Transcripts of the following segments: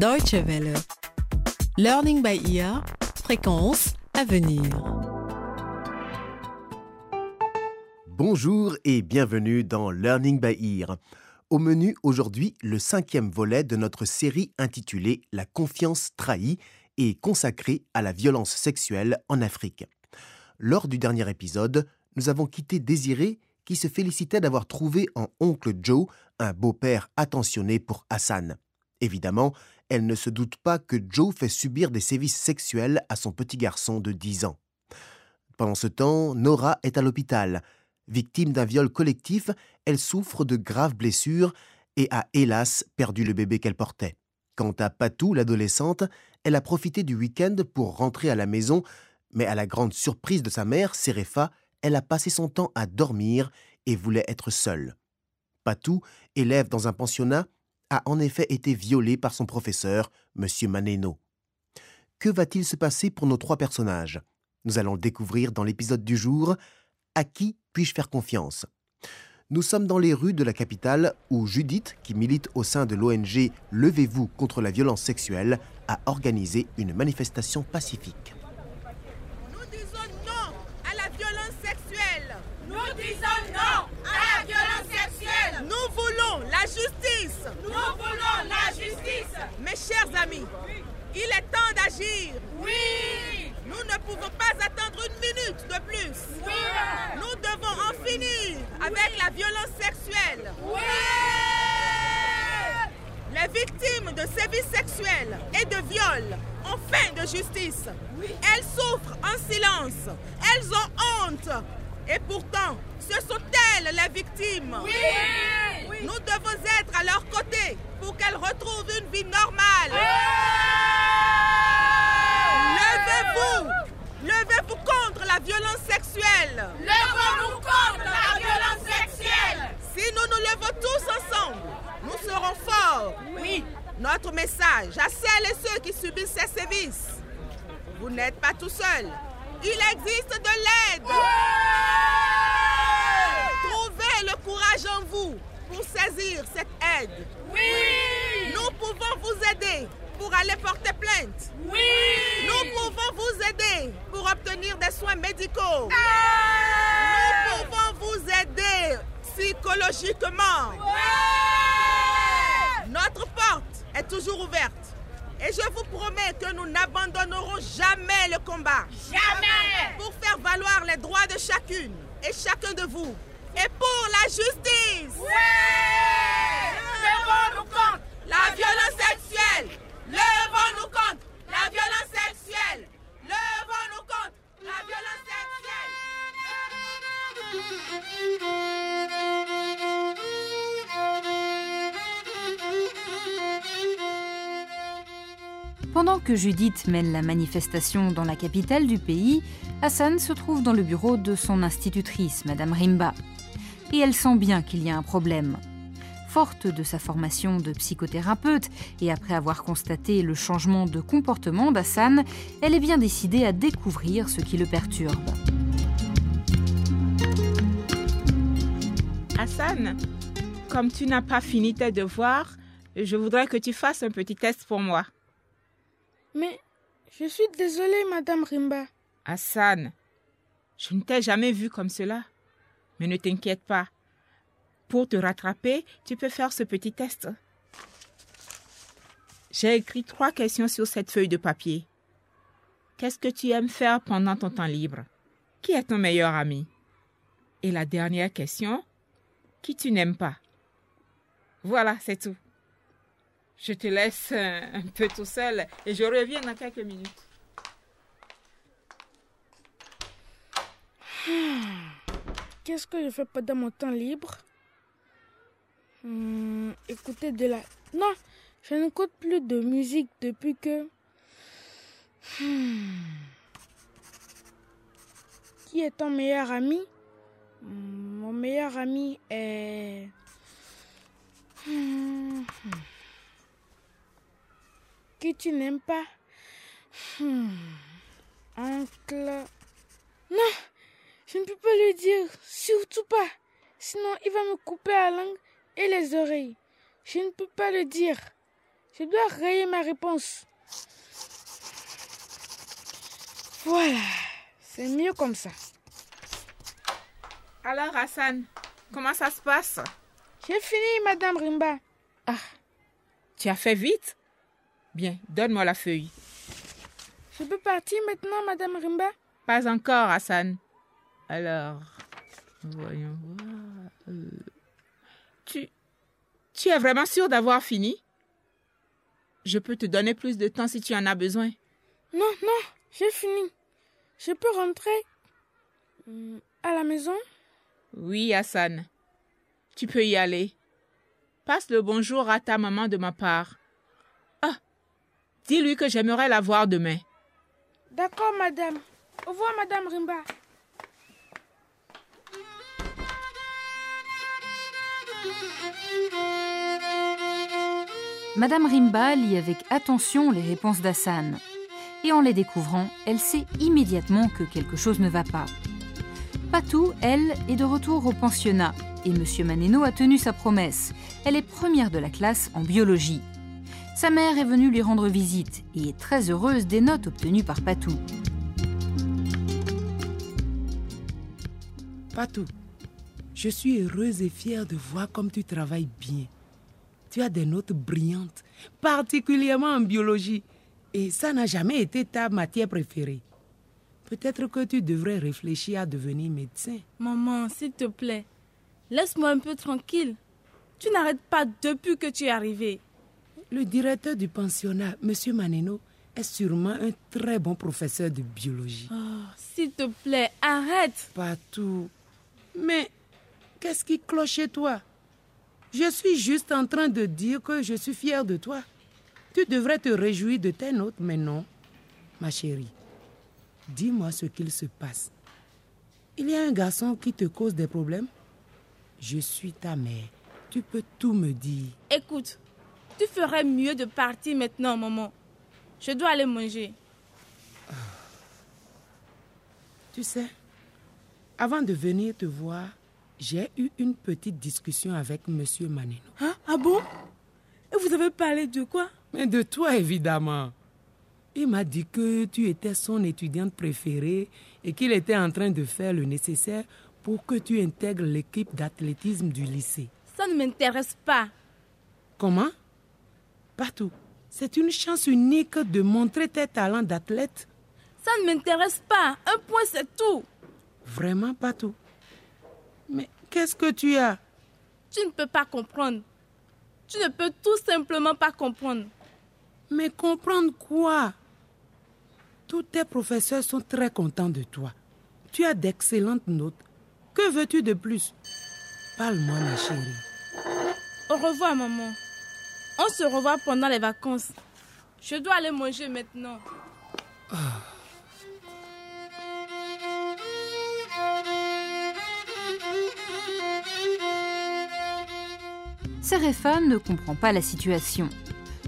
Deutsche Welle. Learning by ear. Fréquence à venir. Bonjour et bienvenue dans Learning by Ear. Au menu aujourd'hui, le cinquième volet de notre série intitulée La confiance trahie et consacrée à la violence sexuelle en Afrique. Lors du dernier épisode, nous avons quitté Désiré qui se félicitait d'avoir trouvé en oncle Joe un beau-père attentionné pour Hassan. Évidemment, elle ne se doute pas que Joe fait subir des sévices sexuels à son petit garçon de 10 ans. Pendant ce temps, Nora est à l'hôpital. Victime d'un viol collectif, elle souffre de graves blessures et a hélas perdu le bébé qu'elle portait. Quant à Patou, l'adolescente, elle a profité du week-end pour rentrer à la maison, mais à la grande surprise de sa mère, Serefa, elle a passé son temps à dormir et voulait être seule. Patou, élève dans un pensionnat, a en effet été violée par son professeur, M. Maneno. Que va-t-il se passer pour nos trois personnages? Nous allons le découvrir dans l'épisode du jour. À qui puis-je faire confiance? Nous sommes dans les rues de la capitale où Judith, qui milite au sein de l'ONG Levez-vous contre la violence sexuelle, a organisé une manifestation pacifique. Nous disons non à la violence sexuelle. Nous disons non à la violence sexuelle. Nous voulons la justice. Nous voulons la justice. Mes chers amis, il est temps d'agir. Oui. Nous ne pouvons pas attendre une minute de plus. Oui. Nous devons en finir avec la violence sexuelle. Oui. Les victimes de sévices sexuels et de viols ont faim de justice. Elles souffrent en silence. Elles ont honte. Et pourtant, ce sont elles les victimes. Oui. Nous devons être à leur côté pour qu'elles retrouvent une vie normale. Levez-vous. Levez-vous contre la violence sexuelle. Levons-nous contre la violence sexuelle. Si nous nous levons tous ensemble, nous serons forts. Oui. Notre message à celles et ceux qui subissent ces sévices. Vous n'êtes pas tout seul. Il existe de l'aide. Trouvez le courage en vous pour saisir cette aide. Oui. Nous pouvons vous aider pour aller porter plainte. Oui. Nous pouvons vous aider pour obtenir des soins médicaux. Ah. Nous pouvons vous aider psychologiquement. Notre porte est toujours ouverte. Et je vous promets que nous n'abandonnerons jamais le combat. Jamais. Pour faire valoir les droits de chacune et chacun de vous. Et pour la justice. Levons-nous contre La violence sexuelle. Levons-nous contre la violence sexuelle. Levons-nous contre la violence Pendant que Judith mène la manifestation dans la capitale du pays, Hassan se trouve dans le bureau de son institutrice, Madame Rimba. Et elle sent bien qu'il y a un problème. Forte de sa formation de psychothérapeute et après avoir constaté le changement de comportement d'Hassan, elle est bien décidée à découvrir ce qui le perturbe. Hassan, comme tu n'as pas fini tes devoirs, je voudrais que tu fasses un petit test pour moi. Mais je suis désolée, Madame Rimba. Hassan, je ne t'ai jamais vu comme cela. Mais ne t'inquiète pas. Pour te rattraper, tu peux faire ce petit test. J'ai écrit trois questions sur cette feuille de papier. Qu'est-ce que tu aimes faire pendant ton temps libre? Qui est ton meilleur ami? Et la dernière question, qui tu n'aimes pas? Voilà, c'est tout. Je te laisse un un peu tout seul et je reviens dans quelques minutes. Qu'est-ce que je fais pendant mon temps libre? Hmm, Écouter de la... Non, je n'écoute plus de musique depuis que... Hmm. Qui est ton meilleur ami? Mon meilleur ami est... Hmm. Qui tu n'aimes pas? Oncle... Non, je ne peux pas lui dire, surtout pas. Sinon, il va me couper la langue et les oreilles. Je ne peux pas le dire. Je dois rayer ma réponse. Voilà, c'est mieux comme ça. Alors, Hassan, comment ça se passe? J'ai fini, Madame Rimba. Ah, tu as fait vite? Bien, donne-moi la feuille. Je peux partir maintenant, Madame Rimba? Pas encore, Hassan. Alors, voyons voir. Euh, tu, tu es vraiment sûr d'avoir fini? Je peux te donner plus de temps si tu en as besoin. Non, non, j'ai fini. Je peux rentrer euh, à la maison? Oui, Hassan. Tu peux y aller. Passe le bonjour à ta maman de ma part. Ah, dis-lui que j'aimerais la voir demain. D'accord, madame. Au revoir, madame Rimba. Madame Rimba lit avec attention les réponses d'Hassan. Et en les découvrant, elle sait immédiatement que quelque chose ne va pas. Patou, elle, est de retour au pensionnat. Et Monsieur Maneno a tenu sa promesse. Elle est première de la classe en biologie. Sa mère est venue lui rendre visite et est très heureuse des notes obtenues par Patou. Patou, je suis heureuse et fière de voir comme tu travailles bien. Tu as des notes brillantes, particulièrement en biologie. Et ça n'a jamais été ta matière préférée. Peut-être que tu devrais réfléchir à devenir médecin. Maman, s'il te plaît, laisse-moi un peu tranquille. Tu n'arrêtes pas depuis que tu es arrivé. Le directeur du pensionnat, M. Maneno, est sûrement un très bon professeur de biologie. Oh, s'il te plaît, arrête. Pas tout. Mais qu'est-ce qui cloche chez toi? Je suis juste en train de dire que je suis fière de toi. Tu devrais te réjouir de tes notes, mais non. Ma chérie, dis-moi ce qu'il se passe. Il y a un garçon qui te cause des problèmes? Je suis ta mère. Tu peux tout me dire. Écoute, tu ferais mieux de partir maintenant, maman. Je dois aller manger. Tu sais, avant de venir te voir, j'ai eu une petite discussion avec Monsieur Maneno. Hein? Ah bon? Et vous avez parlé de quoi? Mais de toi, évidemment. Il m'a dit que tu étais son étudiante préférée et qu'il était en train de faire le nécessaire pour que tu intègres l'équipe d'athlétisme du lycée. Ça ne m'intéresse pas. Comment? Partout. C'est une chance unique de montrer tes talents d'athlète. Ça ne m'intéresse pas. Un point, c'est tout. Vraiment pas tout. Qu'est-ce que tu as? Tu ne peux pas comprendre. Tu ne peux tout simplement pas comprendre. Mais comprendre quoi? Tous tes professeurs sont très contents de toi. Tu as d'excellentes notes. Que veux-tu de plus? Parle-moi, ma chérie. Au revoir, maman. On se revoit pendant les vacances. Je dois aller manger maintenant. Serefa ne comprend pas la situation.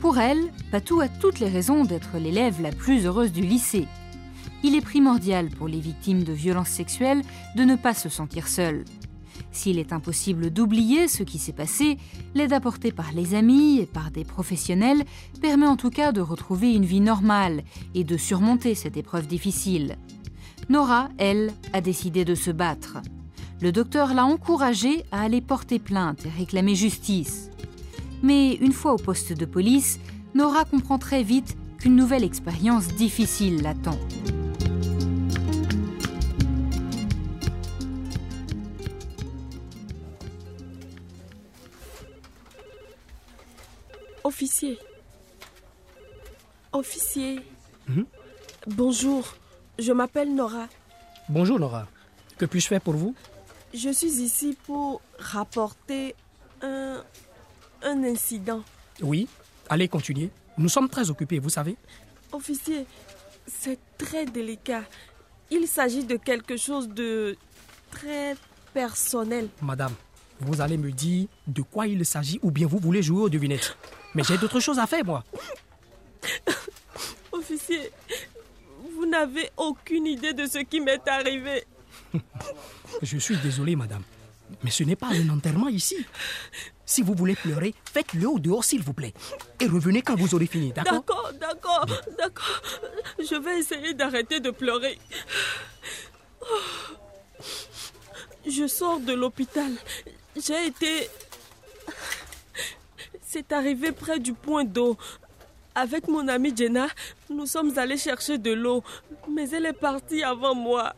Pour elle, Patou a toutes les raisons d'être l'élève la plus heureuse du lycée. Il est primordial pour les victimes de violences sexuelles de ne pas se sentir seules. S'il est impossible d'oublier ce qui s'est passé, l'aide apportée par les amis et par des professionnels permet en tout cas de retrouver une vie normale et de surmonter cette épreuve difficile. Nora, elle, a décidé de se battre. Le docteur l'a encouragée à aller porter plainte et réclamer justice. Mais une fois au poste de police, Nora comprend très vite qu'une nouvelle expérience difficile l'attend. Officier. Officier. Mhm. Bonjour, je m'appelle Nora. Bonjour Nora. Que puis-je faire pour vous? Je suis ici pour rapporter un, un incident. Oui, allez continuer. Nous sommes très occupés, vous savez. Officier, c'est très délicat. Il s'agit de quelque chose de très personnel. Madame, vous allez me dire de quoi il s'agit ou bien vous voulez jouer aux devinettes. Mais j'ai d'autres choses à faire, moi. Officier, vous n'avez aucune idée de ce qui m'est arrivé. Je suis désolé, madame. Mais ce n'est pas un enterrement ici. Si vous voulez pleurer, faites-le au dehors, s'il vous plaît. Et revenez quand vous aurez fini, d'accord? D'accord, d'accord, d'accord. Je vais essayer d'arrêter de pleurer. Je sors de l'hôpital. J'ai été... C'est arrivé près du point d'eau. Avec mon amie Jenna, nous sommes allés chercher de l'eau, mais elle est partie avant moi.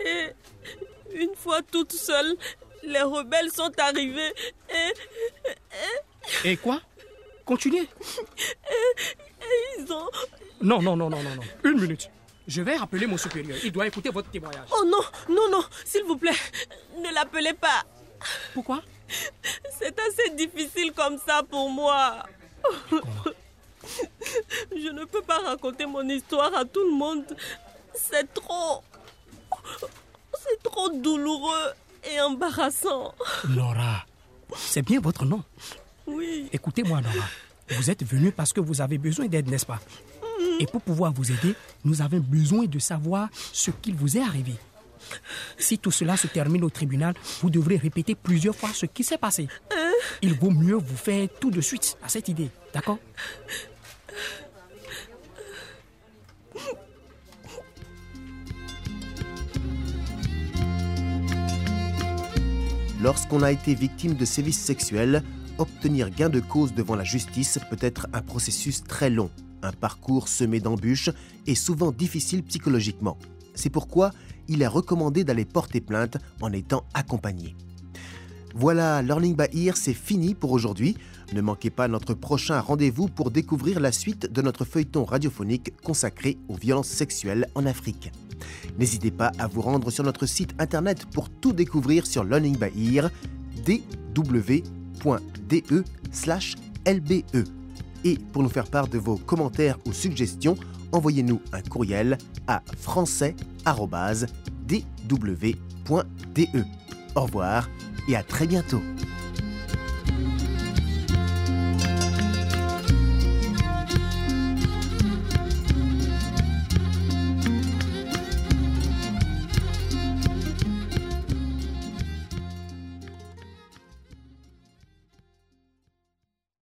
Et une fois toute seule, les rebelles sont arrivés et... Et, quoi? Continuez. Et, ils ont... Non, non, non, non, non, non. Une minute. Je vais rappeler mon supérieur. Il doit écouter votre témoignage. Oh non, non, non, s'il vous plaît, ne l'appelez pas. Pourquoi? C'est assez difficile comme ça pour moi. Je ne peux pas raconter mon histoire à tout le monde. C'est trop... C'est trop douloureux et embarrassant. Laura, c'est bien votre nom. Oui. Écoutez-moi, Laura. Vous êtes venue parce que vous avez besoin d'aide, n'est-ce pas? Et pour pouvoir vous aider, nous avons besoin de savoir ce qu'il vous est arrivé. Si tout cela se termine au tribunal, vous devrez répéter plusieurs fois ce qui s'est passé. Il vaut mieux vous faire tout de suite à cette idée, d'accord? Lorsqu'on a été victime de sévices sexuels, obtenir gain de cause devant la justice peut être un processus très long, un parcours semé d'embûches et souvent difficile psychologiquement. C'est pourquoi il est recommandé d'aller porter plainte en étant accompagné. Voilà, Learning by Ear, c'est fini pour aujourd'hui. Ne manquez pas notre prochain rendez-vous pour découvrir la suite de notre feuilleton radiophonique consacré aux violences sexuelles en Afrique. N'hésitez pas à vous rendre sur notre site internet pour tout découvrir sur Learning by Ear, dw.de/lbe. E. Et pour nous faire part de vos commentaires ou suggestions, envoyez-nous un courriel à français.dw.de. Au revoir et à très bientôt.